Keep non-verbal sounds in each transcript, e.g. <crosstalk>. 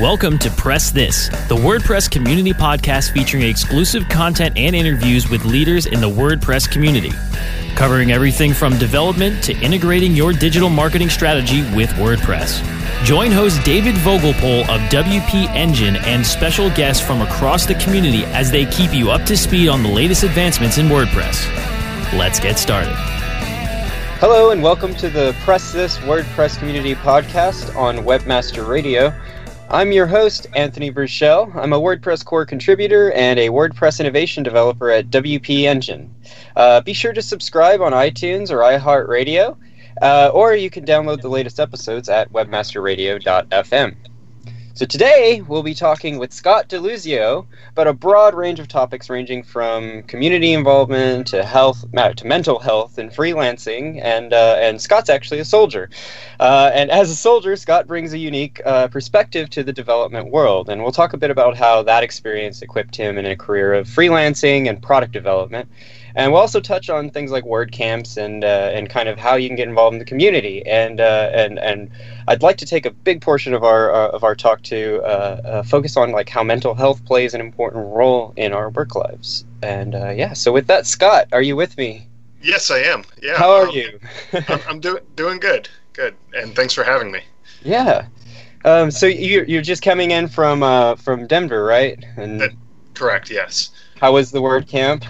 Welcome to Press This, the WordPress community podcast featuring exclusive content and interviews with leaders in the WordPress community, covering everything from development to integrating your digital marketing strategy with WordPress. Join host David Vogelpohl of WP Engine and special guests from across the community as they keep you up to speed on the latest advancements in WordPress. Let's get started. Hello, and welcome to the Press This WordPress Community Podcast on Webmaster Radio. I'm your host, Anthony Burchell. I'm a WordPress core contributor and a WordPress innovation developer at WP Engine. Uh, be sure to subscribe on iTunes or iHeartRadio, uh, or you can download the latest episodes at webmasterradio.fm. So today we'll be talking with Scott Deluzio about a broad range of topics ranging from community involvement to health, to mental health and freelancing. And uh, and Scott's actually a soldier, uh, and as a soldier, Scott brings a unique uh, perspective to the development world. And we'll talk a bit about how that experience equipped him in a career of freelancing and product development. And we'll also touch on things like WordCamps and uh, and kind of how you can get involved in the community. And uh, and and I'd like to take a big portion of our uh, of our talk to uh, uh, focus on like how mental health plays an important role in our work lives. And uh, yeah, so with that, Scott, are you with me? Yes, I am. Yeah. How are um, you? <laughs> I'm, I'm doing doing good. Good. And thanks for having me. Yeah. Um, so you you're just coming in from from Denver, right? And that, correct. Yes. How was the WordCamp?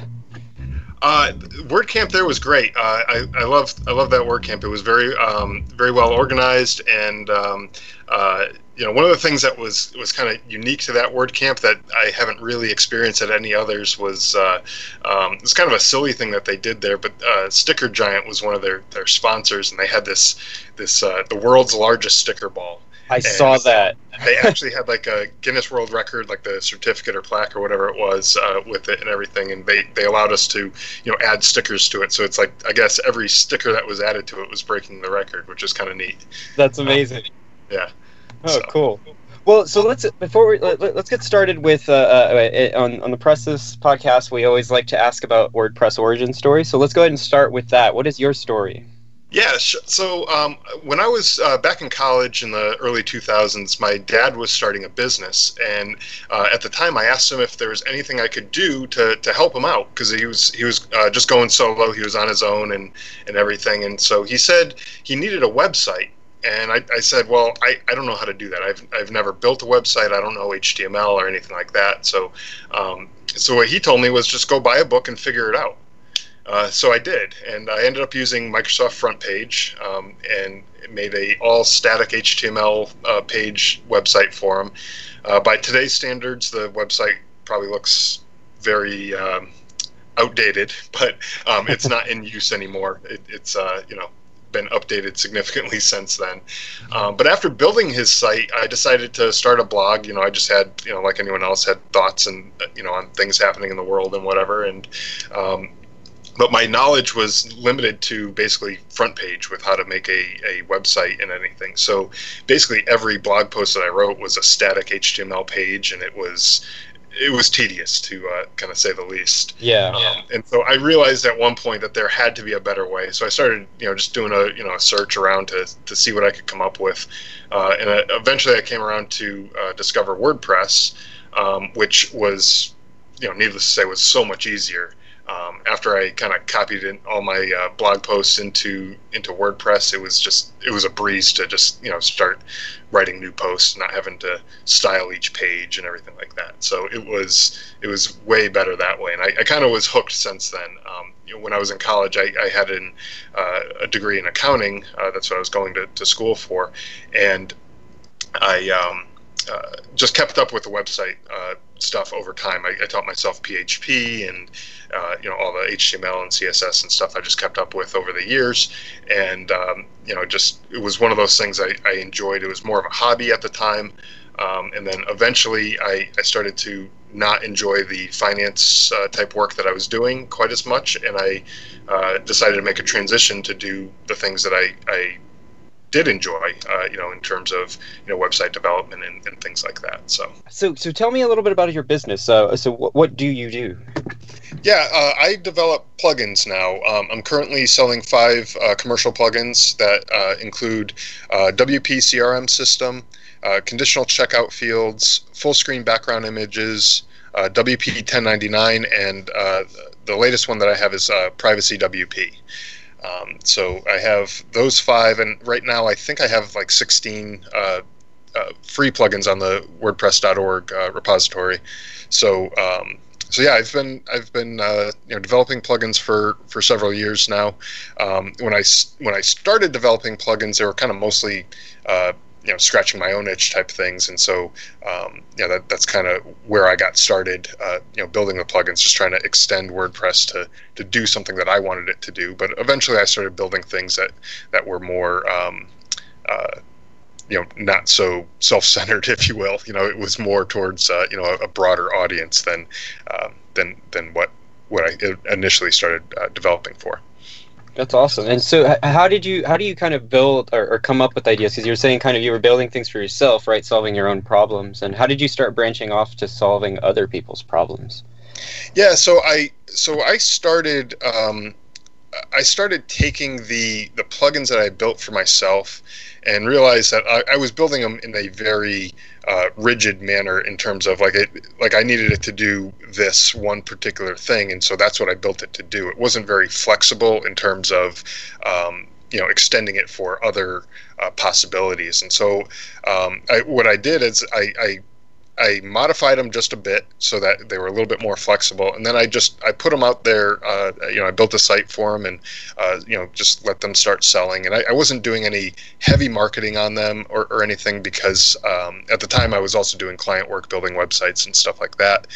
Uh, WordCamp there was great. Uh, I, love I love that WordCamp. It was very um, very well organized, and um, uh, you know one of the things that was was kind of unique to that WordCamp that I haven't really experienced at any others was uh, um, it's kind of a silly thing that they did there. But uh, Sticker Giant was one of their, their sponsors, and they had this this uh, the world's largest sticker ball. I and saw that. they actually had like a Guinness World Record, like the certificate or plaque or whatever it was, uh, with it and everything. And they, they allowed us to, you know, add stickers to it. So it's like I guess every sticker that was added to it was breaking the record, which is kind of neat. That's amazing. Um, yeah. Oh, so. cool. Well, so let's before we let, us get started with uh, uh, on on the Press This podcast. We always like to ask about WordPress origin story. So let's go ahead and start with that. What is your story? Yeah, so um, when I was uh, back in college in the early 2000s, my dad was starting a business, and uh, at the time I asked him if there was anything I could do to, to help him out because he was he was uh, just going solo, he was on his own and and everything, and so he said he needed a website, and I, I said, well, I, I don't know how to do that. I've I've never built a website. I don't know HTML or anything like that. So um, so what he told me was just go buy a book and figure it out. Uh, so I did, and I ended up using Microsoft FrontPage um, and made a all static HTML uh, page website for them. Uh, by today's standards, the website probably looks very um, outdated, <laughs> but um, it's not in use anymore. It, it's uh, you know been updated significantly <laughs> since then. Um, but after building his site, I decided to start a blog. You know, I just had you know like anyone else had thoughts and you know on things happening in the world and whatever, and um, but my knowledge was limited to basically FrontPage with how to make a, a website and anything. So basically, every blog post that I wrote was a static HTML page, and it was it was tedious to uh, kind of say the least. Yeah. Um, and so I realized at one point that there had to be a better way. So I started, you know, just doing a you know a search around to to see what I could come up with, uh, and I, eventually I came around to uh, discover WordPress, um, which was, you know, needless to say, was so much easier um, after I kind of copied in all my uh, blog posts into into WordPress, it was just it was a breeze to just you know start writing new posts, not having to style each page and everything like that. So it was it was way better that way, and I, I kind of was hooked since then. Um, you know, when I was in college, I, I had an, uh, a degree in accounting. Uh, that's what I was going to, to school for, and I um, uh, just kept up with the website uh, stuff over time. I, I, taught myself PHP and uh, you know all the HTML and CSS and stuff I just kept up with over the years, and um, you know just it was one of those things I, I, enjoyed. It was more of a hobby at the time, um, and then eventually I, I started to not enjoy the finance uh, type work that I was doing quite as much, and I uh, decided to make a transition to do the things that I, I did enjoy, uh, you know, in terms of you know website development and, and, things like that. So, so, so tell me a little bit about your business. Uh, so, what, what do you do? Yeah, uh, I develop plugins now. Um, I'm currently selling five uh, commercial plugins that uh, include uh, WP CRM system, conditional checkout fields, full screen background images, WP 1099, and the latest one that I have is Privacy WP. Um, so I have those five, and right now I think I have like 16 uh, uh, free plugins on the WordPress.org uh, repository. So um, so yeah, I've been I've been uh, you know developing plugins for for several years now. Um, when I when I started developing plugins, they were kind of mostly uh, you know scratching my own itch type things. And so um, yeah that, that's kind of where i got started uh, you know building the plugins just trying to extend wordpress to to do something that i wanted it to do. But eventually i started building things that that were more um, uh, you know not so self-centered <laughs> if you will. You know it was more towards uh, you know a, a, broader audience than um, than than what what i initially started uh, developing for that's awesome. And so, how did you how do you kind of build or, or come up with ideas? Because you were saying kind of you were building things for yourself, right? Solving your own problems. And how did you start branching off to solving other people's problems? Yeah, so I so I started um, I started taking the the plugins that I built for myself and realized that I, I was building them in a very uh, rigid manner in terms of like it like I needed it to do this one particular thing, and so that's what I built it to do. It wasn't very flexible in terms of um, you know extending it for other uh, possibilities, and so um, I, what I did is I, I I modified them just a bit so that they were a little bit more flexible, and then I just I put them out there. Uh, you know, I built a site for them, and uh, you know, just let them start selling. And I, I wasn't doing any heavy marketing on them or, or anything because um, at the time I was also doing client work, building websites and stuff like that.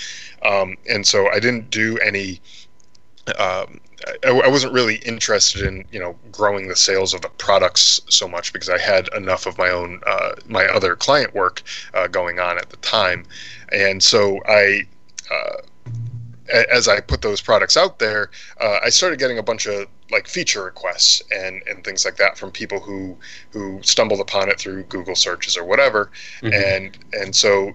Um, and so I didn't do any um, I, I, wasn't really interested in you know growing the sales of the products so much because I had enough of my own uh, my other client work uh, going on at the time, and so I. Uh, as I put those products out there, uh, I started getting a bunch of like feature requests and, and things like that from people who who stumbled upon it through Google searches or whatever, mm-hmm. and and so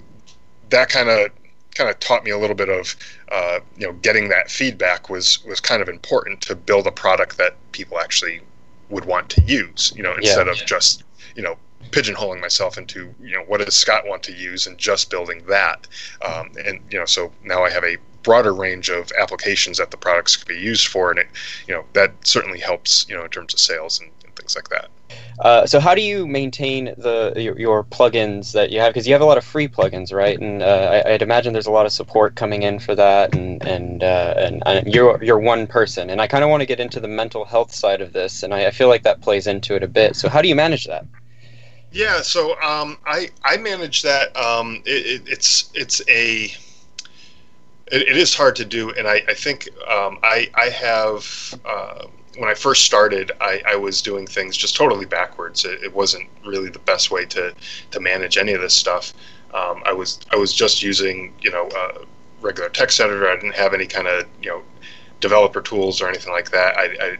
that kind of kind of taught me a little bit of uh, you know getting that feedback was was kind of important to build a product that people actually would want to use you know instead yeah. of just you know pigeonholing myself into you know what does Scott want to use and just building that um, and you know so now I have a broader range of applications that the products could be used for and it you know that certainly helps you know in terms of sales and things like that. Uh, so how do you maintain the your, your plugins that you have? Because you have a lot of free plugins, right? And uh, I, would imagine there's a lot of support coming in for that. And and uh, and, and, you're you're one person, and I kind of want to get into the mental health side of this, and I, I, feel like that plays into it a bit. So how do you manage that? Yeah, so um, I I manage that. Um, it, it, it's it's a it, it is hard to do, and I I think um, I I have uh, when I first started, I, I, was doing things just totally backwards. It, it, wasn't really the best way to to manage any of this stuff. Um, I was I was just using you know a regular text editor. I didn't have any kind of you know developer tools or anything like that. I, I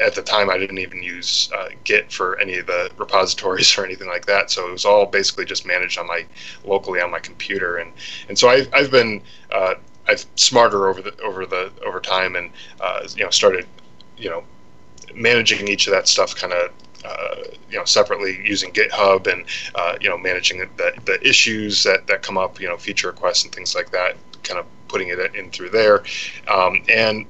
at the time I didn't even use uh, Git for any of the <laughs> repositories or anything like that. So it was all basically just managed on my locally on my computer. And and so I've I've been uh, I've smarter over the over the over time and uh, you know started you know, managing each of that stuff kind of uh, you know separately using GitHub and uh, you know managing the, the issues that, that come up, you know feature requests and things like that, kind of putting it in through there, um, and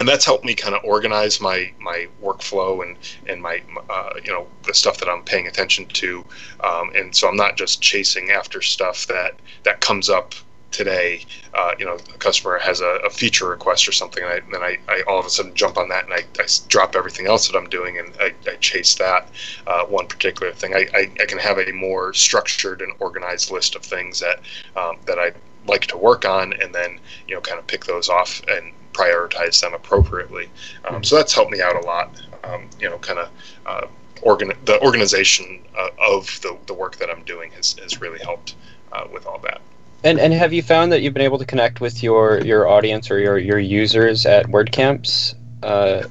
and that's helped me kind of organize my my workflow and and my uh, you know the stuff that I'm paying attention to, um, and so I'm not just chasing after stuff that that comes up today, uh, you know, a customer has a, a, feature request or something, and I, then I, I, all of a sudden jump on that and I, I drop everything else that I'm doing and I, I chase that uh, one particular thing. I, I, I, can have a more structured and organized list of things that um, that I like to work on, and then you know, kind of pick those off and prioritize them appropriately. Um, mm-hmm. So that's helped me out a lot. Um, you know, kind of. Uh, organ- the organization uh, of the, the work that I'm doing has, has really helped uh, with all that. And and have you found that you've been able to connect with your your audience or your your users at WordCamps? Uh,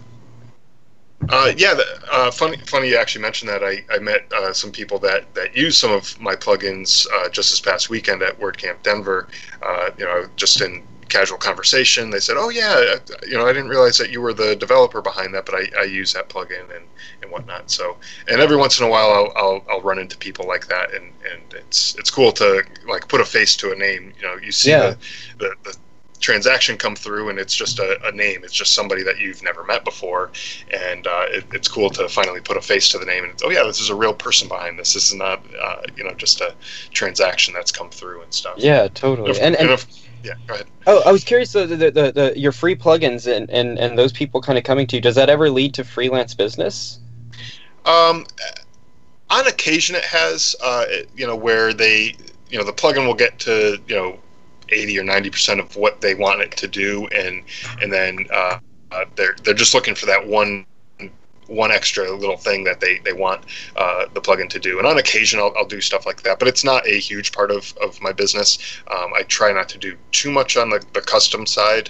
uh, yeah, uh, funny. Funny you actually mentioned that. I, I met uh, some people that, that use some of my plugins uh, just this past weekend at WordCamp Denver. Uh, you know, just in casual conversation, they said, "Oh yeah, you know, I didn't realize that you were the developer behind that, but I, I use that plugin and, and whatnot." So, and every once in a while, I'll, I'll, I'll run into people like that, and, and it's it's cool to like put a face to a name. You know, you see yeah. the, the, the transaction come through and it's just a, a, name it's just somebody that you've never met before and uh, it, it's cool to finally put a face to the name and oh yeah this is a real person behind this this is not uh, you know just a transaction that's come through and stuff yeah totally and, if, and, and if, yeah, go ahead. Oh, I was curious. The, the, the, the your free plugins and, and, and those people kind of coming to you. Does that ever lead to freelance business? Um, on occasion, it has. Uh, you know, where they, you know, the plugin will get to you know, eighty or ninety percent of what they want it to do, and and then uh, uh, they're they're just looking for that one one extra little thing that they, they want uh, the plugin to do. And on occasion, I'll, I'll do stuff like that, but it's not a huge part of, of my business. Um, I try not to do too much on the, the custom side.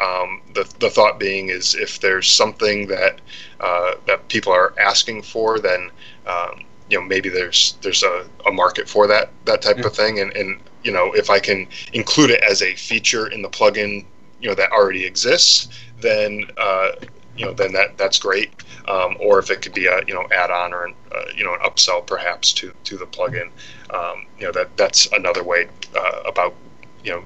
Um, the, the thought being is if there's something that uh, that people are asking for, then um, you know maybe there's there's a, a market for that that type of thing. And, and you know if I can include it as a feature in the plugin, you know that already exists, then uh, you know then that that's great um, or if it could be a you know add-on or an, uh, you know an upsell perhaps to to the plugin. Um, you know that that's another way uh, about you know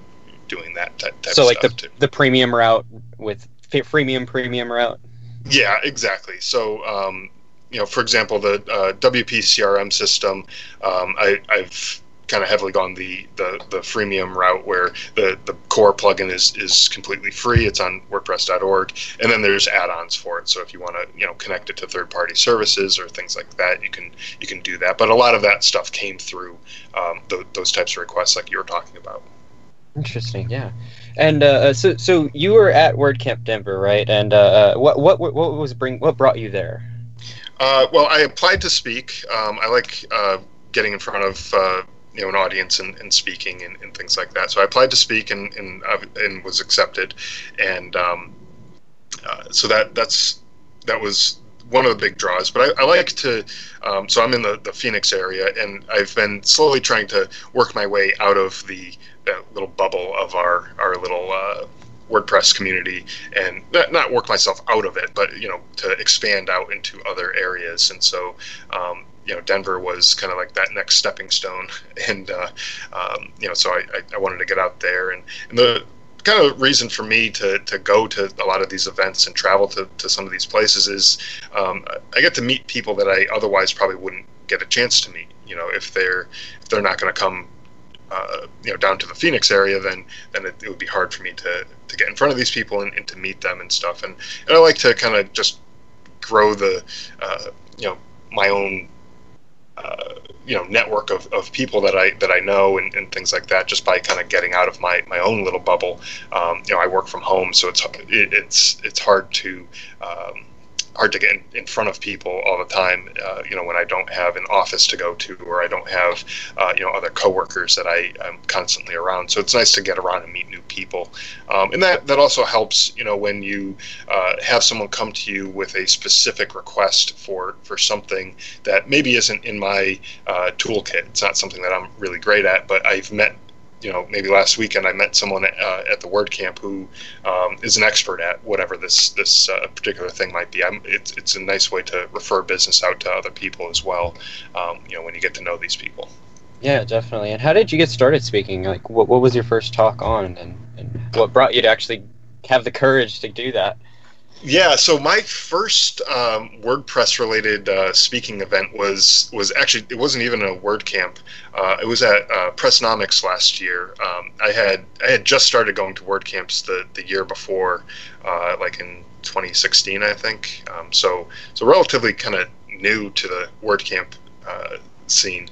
doing that type, type so like the too. the premium route with freemium premium route. Yeah, exactly. So um, you know, for example, the uh, WP CRM system, um, I, I've kind of heavily gone the, the, the freemium route where the, the core plugin is, is completely free. It's on WordPress.org, and then there's add-ons for it. So if you want to you know connect it to third-party services or things like that, you can you can do that. But a lot of that stuff came through um, th- those types of requests like you were talking about. Interesting, yeah. And uh, uh so so you were at WordCamp Denver, right? And uh, uh what what what was bring what brought you there? Uh, well, I applied to speak. Um, I like uh, getting in front of you know an audience and, and speaking and, and, things like that. So I applied to speak and and, and was accepted, and um, uh, so that that's that was one of the big draws. But I, I like to, um, so I'm in the, the Phoenix area, and I've been slowly trying to work my way out of the little bubble of our our little. Uh, WordPress community and not, not work myself out of it, but you know to expand out into other areas. And so um, you know Denver was kind of like that next stepping stone, <laughs> and uh, um, you know so I, I, wanted to get out there and, and the kind of reason for me to, to go to a lot of these events and travel to, to some of these places is um, I get to meet people that I otherwise probably wouldn't get a chance to meet. You know, if they're if they're not going to come, uh, you know, down to the Phoenix area, then then it, it, would be hard for me to, to get in front of these people and, and to meet them and stuff. And, and I like to kind of just grow the, uh, you know, my own uh, you know network of, of people that I that I know and, and things like that just by kind of getting out of my, my own little bubble. Um, you know, I work from home, so it's it, it's it's hard to um, hard to get in, front of people all the time. Uh, you know, when I don't have an office to go to, or I don't have uh, you know other coworkers that I am constantly around. So it's nice to get around and meet new people, um, and that that also helps. You know, when you uh, have someone come to you with a specific request for for something that maybe isn't in my uh, toolkit. It's not something that I'm really great at, but I've met you know, maybe last weekend I met someone uh, at the WordCamp who um, is an expert at whatever this this uh, particular thing might be. I'm, it's it's a nice way to refer business out to other people as well. Um, you know, when you get to know these people. Yeah, definitely. And how did you get started speaking? Like, what what was your first talk on, and, and what brought you to actually have the courage to do that? Yeah, so my first um, WordPress related uh, speaking event was was actually it wasn't even a WordCamp. Uh, it was at uh, Pressnomics last year. Um, I had I had just started going to WordCamps the, the year before, uh, like in 2016, I think. Um, so so relatively kind of new to the WordCamp uh, scene.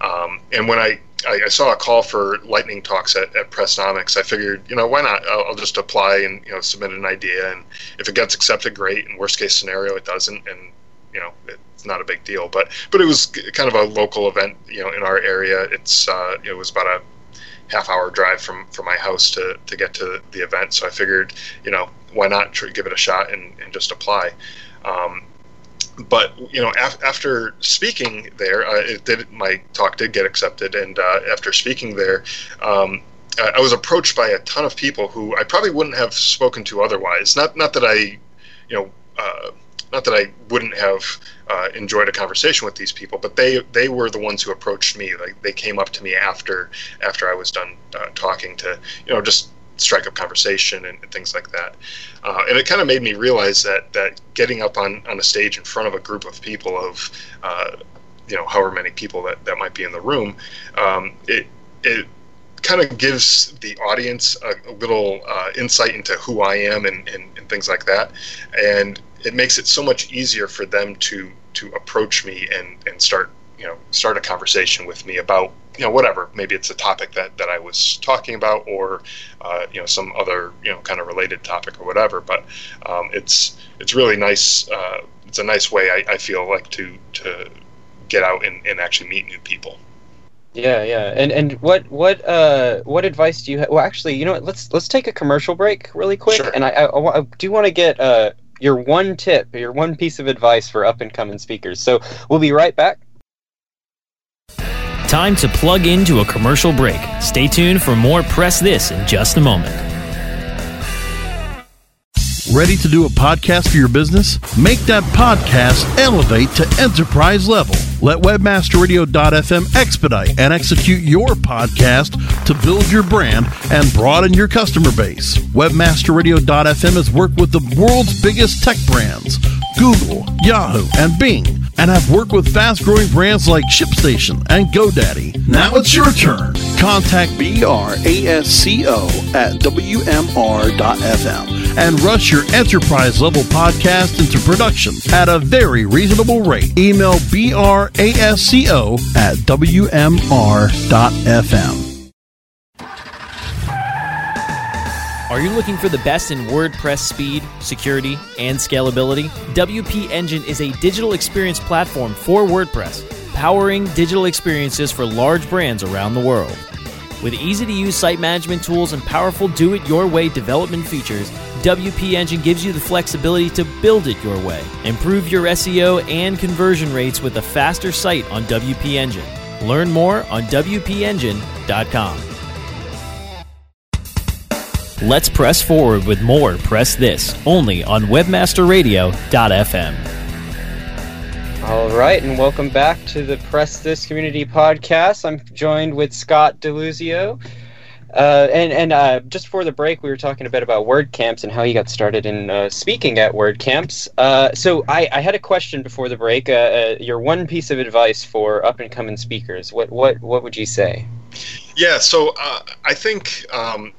Um, and when I I, I, saw a call for lightning talks at, at Pressnomics. I figured, you know, why not? I'll, I'll, just apply and you know submit an idea, and if it gets accepted, great. And worst case scenario, it doesn't, and you know, it's not a big deal. But but it was kind of a local event, you know, in our area. It's uh, it was about a half hour drive from from my house to to get to the event. So I figured, you know, why not give it a shot and, and just apply. Um, but you know, af- after speaking there, uh, it did my talk did get accepted, and uh, after speaking there, um, I was approached by a ton of people who I probably wouldn't have spoken to otherwise. Not not that I, you know, uh, not that I wouldn't have uh, enjoyed a conversation with these people, but they they were the ones who approached me. Like they came up to me after after I was done uh, talking to you know just strike up conversation and, and things like that. Uh, and it kind of made me realize that that getting up on, on a stage in front of a group of people of uh, you know however many people that, that might be in the room, um, it it kind of gives the audience a, a little uh, insight into who I am and, and, and things like that, and it makes it so much easier for them to to approach me and, and start you know start a conversation with me about you know whatever. Maybe it's a topic that, that I was talking about or uh, you know some other you know kind of related topic or whatever. But um, it's it's really nice uh, it's a nice way I, I feel like to to get out and, and actually meet new people. Yeah yeah. And and what what uh what advice do you have well actually you know what? Let's let's take a commercial break really quick. Sure. and I, I, I do want to get uh your one tip your one piece of advice for up and coming speakers. So we'll be right back Time to plug into a commercial break. Stay tuned for more Press This in just a moment. Ready to do a podcast for your business? Make that podcast elevate to enterprise level. Let webmasterradio.fm expedite and execute your podcast to build your brand and broaden your customer base. Webmasterradio.fm has worked with the world's biggest tech brands, Google, Yahoo, and Bing and have worked with fast growing brands like ShipStation and GoDaddy. Now it's your turn. Contact BRASCO at WMR.FM and rush your enterprise level podcast into production at a very reasonable rate. Email BRASCO at WMR.FM. Are you looking for the best in WordPress speed, security, and scalability? WP Engine is a digital experience platform for WordPress, powering digital experiences for large brands around the world. With easy to use site management tools and powerful do it your way development features, WP Engine gives you the flexibility to build it your way. Improve your SEO and conversion rates with a faster site on WP Engine. Learn more on WPEngine.com. Let's press forward with more Press This only on WebmasterRadio.fm. All right, and welcome back to the Press This Community Podcast. I'm joined with Scott Deluzio. Uh, and and uh, just before the break, we were talking a bit about WordCamps and how you got started in uh, speaking at WordCamps. Uh, so I, I had a question before the break. Uh, uh, your one piece of advice for up and coming speakers. What what what would you say? Yeah, so I think um,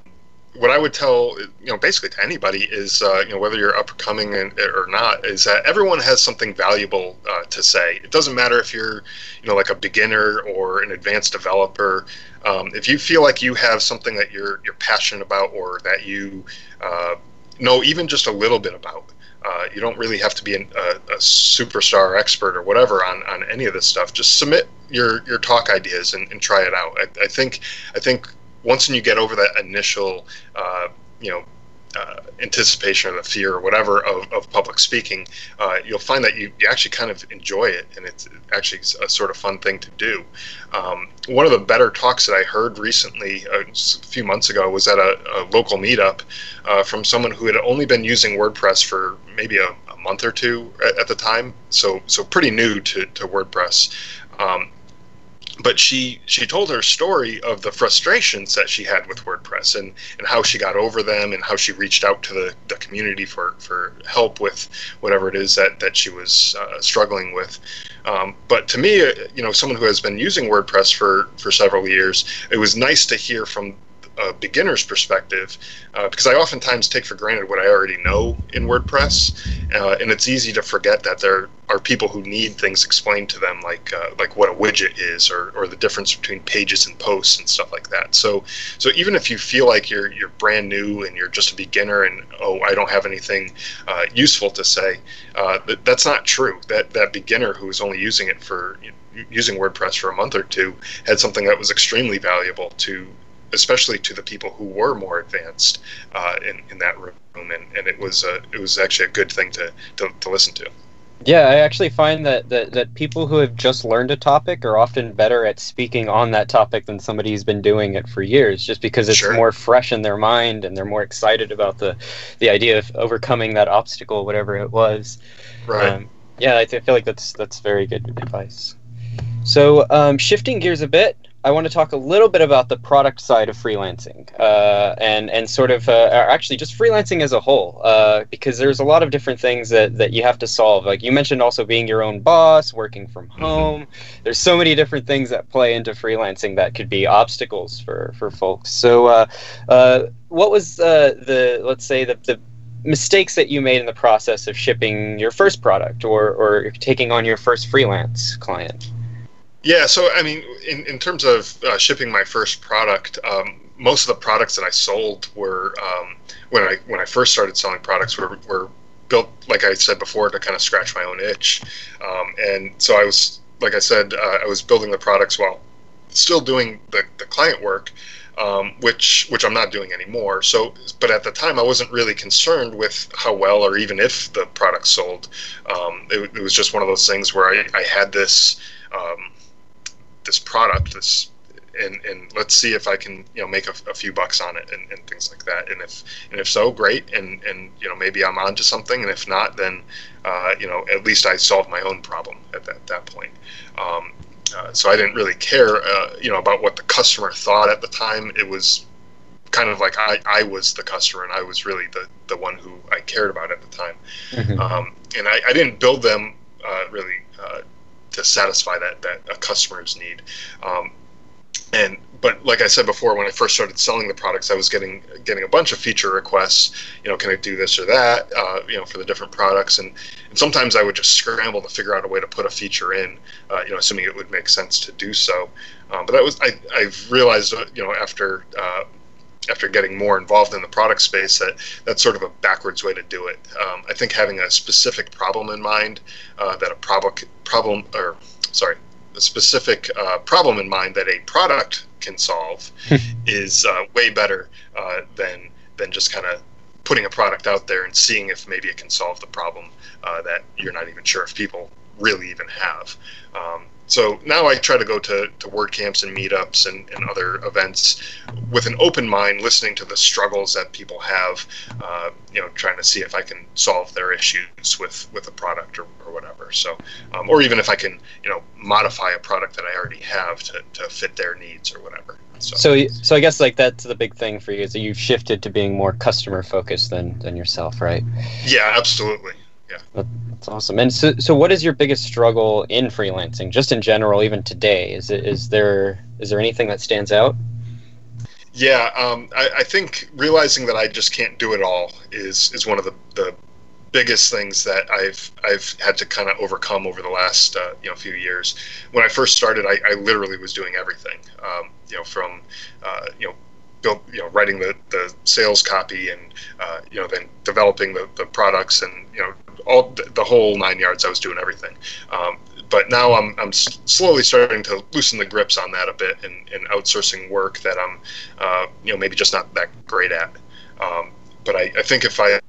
what I would tell you know basically to anybody is uh, you know whether you're upcoming and, coming or not is that everyone has something valuable uh, to say. It doesn't matter if you're you know like a beginner or an advanced developer. Um, if you feel like you have something that you're you're passionate about or that you uh, know even just a little bit about. Uh, you don't really have to be an, a, a, superstar expert or whatever on, on any of this stuff. Just submit your, your talk ideas and, and try it out. I, I think I think once you get over that initial, uh, you know, uh, anticipation or the fear or whatever of, of public speaking, uh, you'll find that you, you actually kind of enjoy it and it's actually a sort of fun thing to do. Um, one of the better talks that I heard recently, uh, a few months ago, was at a, a local meetup uh, from someone who had only been using WordPress for maybe a, a month or two at, at, the time, so so pretty new to, to WordPress. Um, but she she told her story of the frustrations that she had with WordPress and, and how she got over them and how she reached out to the, the community for, for help with whatever it is that, that she was uh, struggling with. Um, but to me, uh, you know, someone who has been using WordPress for, for several years, it was nice to hear from a beginner's perspective, uh, because I oftentimes take for granted what I already know in WordPress, uh, and it's easy to forget that there are people who need things explained to them, like uh, like what a widget is, or, or the difference between pages and posts and stuff like that. So so even if you feel like you're you're brand new and you're just a beginner and oh I don't have anything uh, useful to say, uh, that, that's not true. That that beginner who is only using it for you know, using WordPress for a month or two had something that was extremely valuable to especially to the people who were more advanced uh, in, in that room, and, and it was a, it was actually a good thing to, to, to listen to. Yeah, I actually find that, that, that people who have just learned a topic are often better at speaking on that topic than somebody who's been doing it for years, just because it's sure. more fresh in their mind and they're more excited about the, the idea of overcoming that obstacle, whatever it was. Right. Um, yeah, I, th- I, feel like that's that's very good advice. So, um, shifting gears a bit, I want to talk a little bit about the product side of freelancing, uh, and and sort of uh, actually just freelancing as a whole, uh, because there's a lot of different things that, that you have to solve. Like you mentioned, also being your own boss, working from mm-hmm. home. Mm-hmm. There's so many different things that play into freelancing that could be obstacles for for folks. So, uh, uh, what was uh, the let's say the, the mistakes that you made in the process of shipping your first product or or taking on your first freelance client? Yeah, so I mean, in, in terms of uh, shipping my first product, um, most of the products that I sold were um, when I when I first started selling products were, were built, like I said before, to kind of scratch my own itch, um, and so I was, like I said, uh, I was building the products while still doing the, the client work, um, which which I'm not doing anymore. So, but at the time, I wasn't really concerned with how well or even if the product sold. Um, it, it, was just one of those things where I, I had this um, this product, this and and let's see if I can you know make a, a few bucks on it and, and, things like that. And if and if so, great. And and you know maybe I'm onto something. And if not, then uh, you know at least I solved my own problem at that that point. Um, uh, so I didn't really care uh, you know about what the customer thought at the time. It was kind of like I, I was the customer and I was really the, the one who I cared about at the time. Mm-hmm. Um, and I, I didn't build them uh, really uh, to satisfy that that a customer's need. Um, and but like I said before, when I first started selling the products, I was getting getting a bunch of feature requests. You know, can I do this or that? Uh, you know, for the different products, and and sometimes I would just scramble to figure out a way to put a feature in. Uh, you know, assuming it would make sense to do so. Um, but that was I I've realized uh, you know after uh, after getting more involved in the product space that that's sort of a backwards way to do it. Um, I think having a specific problem in mind uh, that a problem problem or sorry a specific uh, problem in mind that a product can solve <laughs> is uh, way better uh, than than just kind of putting a product out there and seeing if maybe it can solve the problem uh, that you're not even sure if people really even have. Um, so now I try to go to, to WordCamps and meetups and, and other events with an open mind, listening to the struggles that people have, uh, you know, trying to see if I can solve their issues with, with a product or, or whatever. So, um, or even if I can, you know, modify a product that I already have to, to fit their needs or whatever. So. so, so I guess like that's the big thing for you is that you've shifted to being more customer focused than than yourself, right? Yeah, absolutely. Yeah, that's awesome. And so, so what is your biggest struggle in freelancing, just in general, even today? Is it is there is there anything that stands out? Yeah, um, I, I think realizing that I just can't do it all is is one of the, the biggest things that I've I've had to kind of overcome over the last uh, you know few years. When I first started, I, I literally was doing everything. Um, you know, from uh, you know built you know writing the, the sales copy and uh, you know then developing the, the products and you know all the whole nine yards. I was doing everything. Um, but now I'm, I'm slowly starting to loosen the grips on that a bit and, and outsourcing work that I'm uh, you know maybe just not that great at. Um, but I, I think if I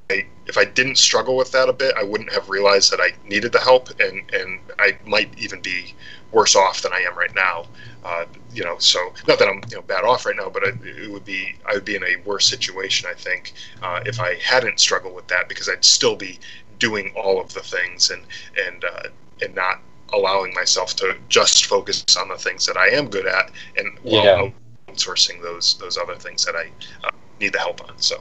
if I didn't struggle with that a bit, I wouldn't have realized that I needed the help, and and I might even be worse off than I am right now. Uh, you know, so not that I'm you know bad off right now, but it, it would be I would be in a worse situation, I think, uh, if I hadn't struggled with that because I'd still be doing all of the things and and uh, and not allowing myself to just focus on the things that I am good at and while yeah. outsourcing those those other things that I uh, need the help on. So.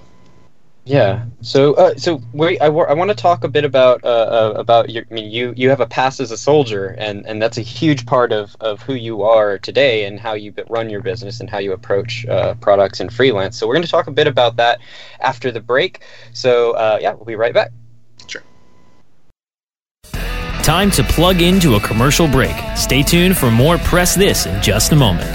Yeah. So, uh, so we, I, I want to talk a bit about uh, uh, about your. I mean, you you have a past as a soldier, and, and that's a huge part of, of who you are today, and how you run your business, and how you approach uh, products and freelance. So, we're going to talk a bit about that after the break. So, uh, yeah, we'll be right back. Sure. Time to plug into a commercial break. Stay tuned for more. Press this in just a moment.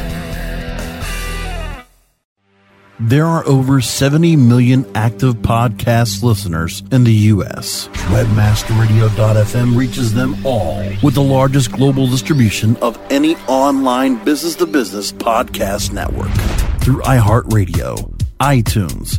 There are over 70 million active podcast listeners in the U.S. Webmasterradio.fm reaches them all with the largest global distribution of any online business to business podcast network through iHeartRadio iTunes,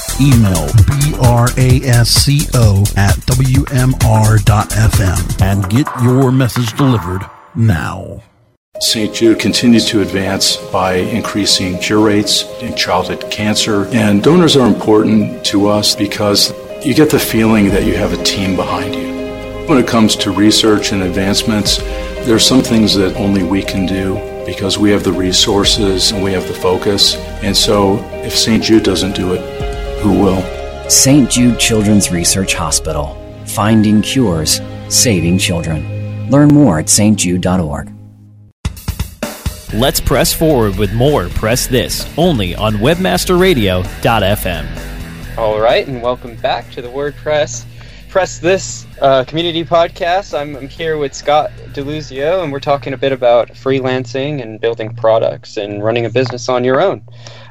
email brasco at wmr.fm and get your message delivered now. St. Jude continues to advance by increasing cure rates in childhood cancer. And donors are important to us because you get the feeling that you have a team behind you. When it comes to research and advancements, there are some things that only we can do because we have the resources and we have the focus. And so if St. Jude doesn't do it, who will? St. Jude Children's Research Hospital. Finding cures, saving children. Learn more at stjude.org. Let's press forward with more Press This only on webmasterradio.fm. All right, and welcome back to the WordPress Press This uh, community podcast. I'm, I'm, here with Scott Deluzio, and we're talking a bit about freelancing and building products and running a business on your own.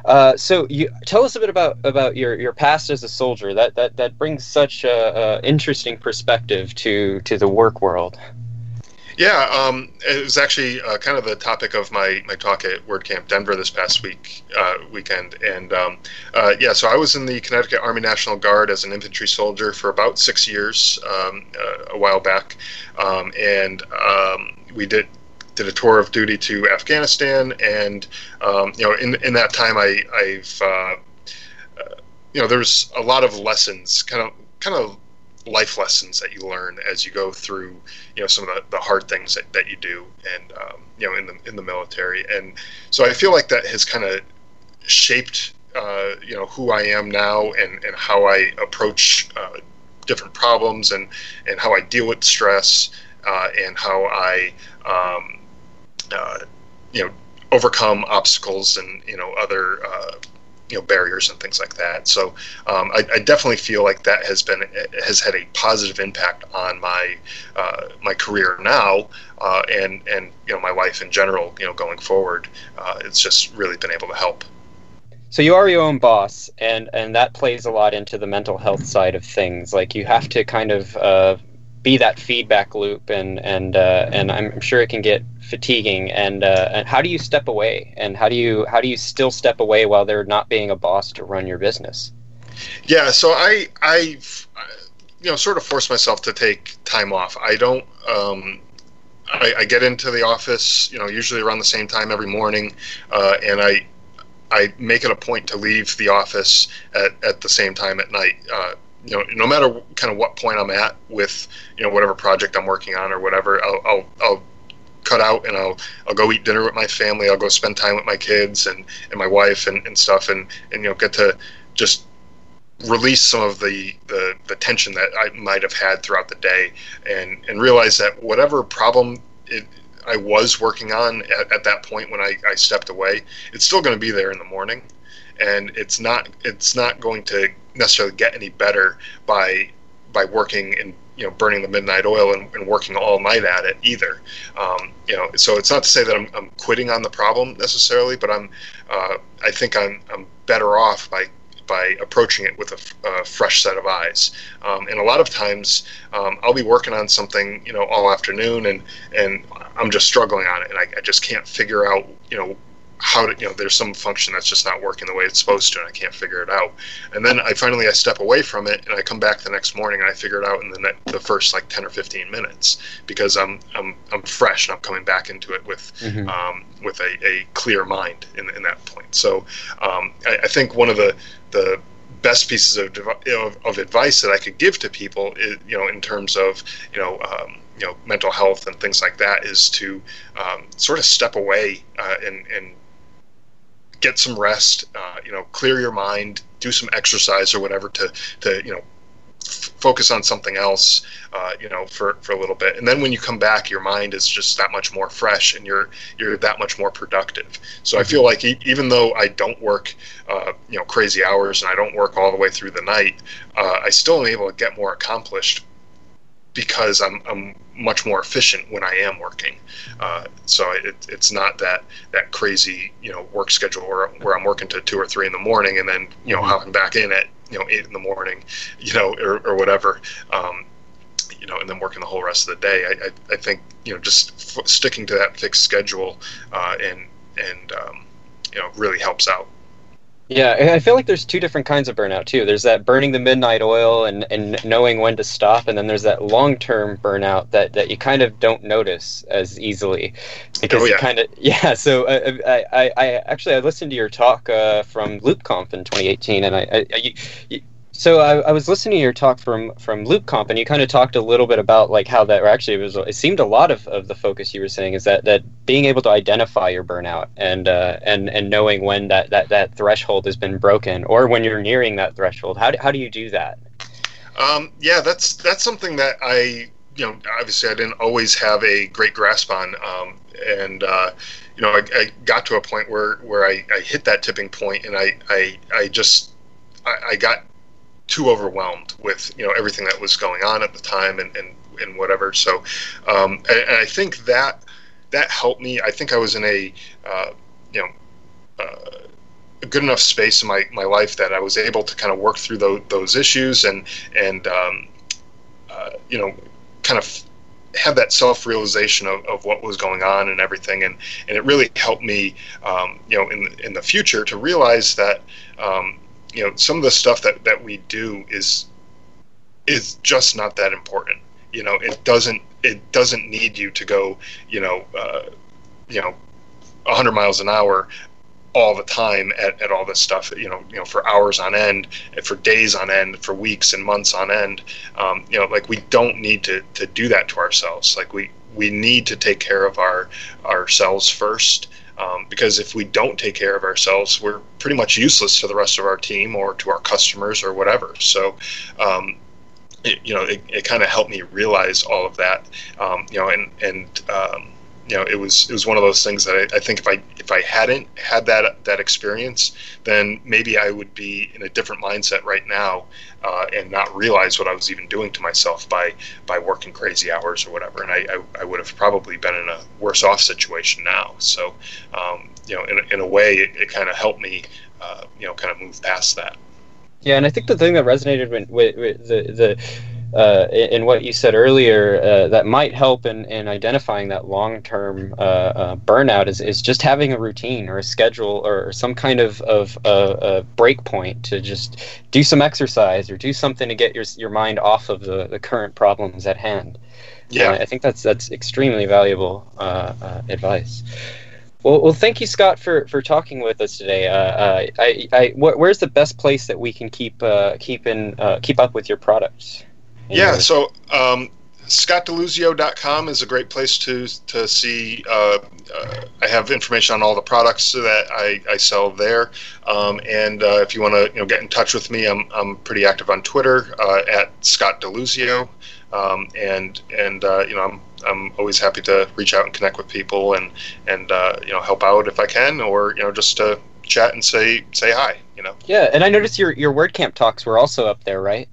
Uh, so, you tell us a bit about about your, your past as a soldier. That that that brings such a, a interesting perspective to to the work world. Yeah, um, it was actually uh, kind of the topic of my, my talk at WordCamp Denver this past week uh, weekend, and um, uh, yeah, so I was in the Connecticut Army National Guard as an infantry soldier for about six years um, uh, a while back, um, and um, we did did a tour of duty to Afghanistan, and um, you know, in in that time, I I've uh, uh, you know, there's a lot of lessons, kind of kind of life lessons that you learn as you go through, you know, some of the, the hard things that, that you do, and um, you know, in the in the military, and so I feel like that has kind of shaped, uh, you know, who I am now and and how I approach uh, different problems and and how I deal with stress uh, and how I um, uh, you know overcome obstacles and you know other uh, you know barriers and things like that. So um, I, I, definitely feel like that has been has had a positive impact on my uh, my career now, uh, and and you know my life in general. You know, going forward, uh, it's just really been able to help. So you are your own boss, and and that plays a lot into the mental health side of things. Like you have to kind of uh, be that feedback loop, and and uh, and I'm sure it can get fatiguing. And uh, and how do you step away? And how do you how do you still step away while they're not being a boss to run your business? Yeah, so I I you know sort of force myself to take time off. I don't. Um, I, I, get into the office, you know, usually around the same time every morning, uh, and I I make it a point to leave the office at, at the same time at night. Uh, you know, no matter kind of what point I'm at with, you know, whatever project I'm working on or whatever, I'll, I'll, I'll cut out and I'll, I'll go eat dinner with my family. I'll go spend time with my kids and, and my wife and, and stuff and, and, you know, get to just release some of the, the, the tension that I might have had throughout the day and, and realize that whatever problem it, I was working on at, at that point when I, I stepped away, it's still going to be there in the morning and it's not it's not going to necessarily get any better by by working and you know burning the midnight oil and, and working all night at it either. Um, you know, so it's not to say that I'm, I'm quitting on the problem necessarily, but I'm uh, I think I'm I'm better off by by approaching it with a, fresh set of eyes. Um, and a lot of times, um, I'll be working on something, you know, all afternoon, and and I'm just struggling on it, and I, I just can't figure out, you know, how to you know there's some function that's just not working the way it's supposed to and i can't figure it out and then i finally i step away from it and i come back the next morning and i figure it out in the, the first like 10 or 15 minutes because i'm i'm, I'm fresh and i'm coming back into it with mm-hmm. um, with a, a clear mind in, in that point so um, I, I think one of the the best pieces of, of, of advice that I could give to people, is, you know, in terms of you know um, you know mental health and things like that, is to um, sort of step away uh, and and get some rest, uh, you know, clear your mind, do some exercise or whatever to, to you know, f- focus on something else, uh, you know, for, for a little bit. And then when you come back, your mind is just that much more fresh and you're, you're that much more productive. So I feel like e- even though I don't work, uh, you know, crazy hours and I don't work all the way through the night, uh, I still am able to get more accomplished because I'm, I'm much more efficient when I am working. Uh, so it, it's not that that crazy you know work schedule where, where I'm working to two or three in the morning and then you know mm-hmm. hopping back in at you know eight in the morning, you know or, or whatever. Um, you know, and then working the whole rest of the day. I, I, I think you know just f- sticking to that fixed schedule uh, and and um, you know really helps out. Yeah, I feel like there's two different kinds of burnout too. There's that burning the midnight oil and, and knowing when to stop, and then there's that long term burnout that, that you kind of don't notice as easily because oh, yeah. you kind of yeah. So uh, I, I, I actually I listened to your talk uh, from LoopConf in 2018, and I, I you, so I, I, was listening to your talk from from LoopConf, and you kind of talked a little bit about like how that, or actually, it was it seemed a lot of, of the focus you were saying is that that being able to identify your burnout and uh, and and knowing when that, that that threshold has been broken, or when you're nearing that threshold. How do, how do you do that? Um, yeah, that's that's something that I you know obviously I didn't always have a great grasp on, um, and uh, you know I, I, got to a point where where I, I hit that tipping point, and I I, I just I, I got too overwhelmed with you know everything that was going on at the time and and, and whatever. So, um, and, and, I think that that helped me. I think I was in a uh, you know. Uh, a good enough space in my, my life that I was able to kind of work through those, those issues and and um, uh, you know kind of have that self realization of, of what was going on and everything and, and it really helped me um, you know in in the future to realize that um, you know some of the stuff that that we do is is just not that important. You know it doesn't it doesn't need you to go you know uh, you know 100 miles an hour all the time at, at all this stuff you know you know for hours on end for days on end for weeks and months on end. Um, you know like we don't need to to do that to ourselves. Like we we need to take care of our ourselves first. Um, because if we don't take care of ourselves, we're pretty much useless to the rest of our team or to our customers or whatever. So, um, it, you know, it, it kind of helped me realize all of that. Um, you know, and and um, you know, it was it was one of those things that I, I, think if I if I hadn't had that that experience, then maybe I would be in a different mindset right now, uh, and not realize what I was even doing to myself by by working crazy hours or whatever. And I, I, I would have probably been in a worse off situation now. So, um, you know, in a, in a way, it, it kind of helped me, uh, you know, kind of move past that. Yeah, and I think the thing that resonated with, with, with the the uh, in what you said earlier uh, that might help in, in identifying that long term uh, uh, burnout is, is just having a routine or a schedule or some kind of, of uh, a break point to just do some exercise or do something to get your, your mind off of the, the current problems at hand. Yeah, I think that's that's extremely valuable advice. Well, well, thank you, Scott, for, for talking with us today. Uh, I, I, wh- where's the best place that we can keep uh, keep in uh, keep up with your products? Yeah, so um, scottdeluzio.com is a great place to to see. Uh, uh, I have information on all the products that I, I sell there, um, and uh, if you want to you know get in touch with me, I'm I'm pretty active on Twitter uh, at Scott Deluzio, um, and and uh, you know I'm I'm always happy to reach out and connect with people and and uh, you know help out if I can, or you know just to chat and say say hi. You know. Yeah, and I noticed your your WordCamp talks were also up there, right?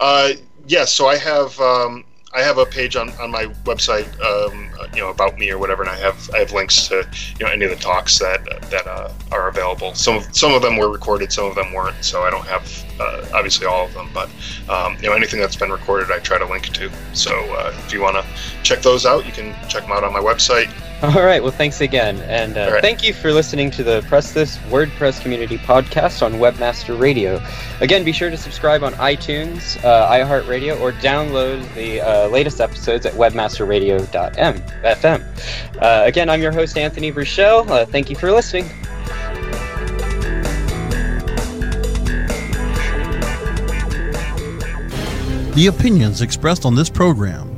Uh, yes, so I have um, I have a page on, on my website, um, uh, you know, about me or whatever, and I have I have links to you know any of the talks that that uh, are available. Some of some of them were recorded, some of them weren't, so I don't have uh, obviously all of them, but um, you know anything that's been recorded, I try to link to. So uh, if you want to check those out, you can check them out on my website. <laughs> All right. Well, thanks again. And uh, right. thank you for listening to the Press This WordPress Community Podcast on Webmaster Radio. Again, be sure to subscribe on iTunes, uh, iHeartRadio, or download the uh, latest episodes at webmasterradio.fm. Uh, again, I'm your host, Anthony Burchell. Uh, thank you for listening. The opinions expressed on this program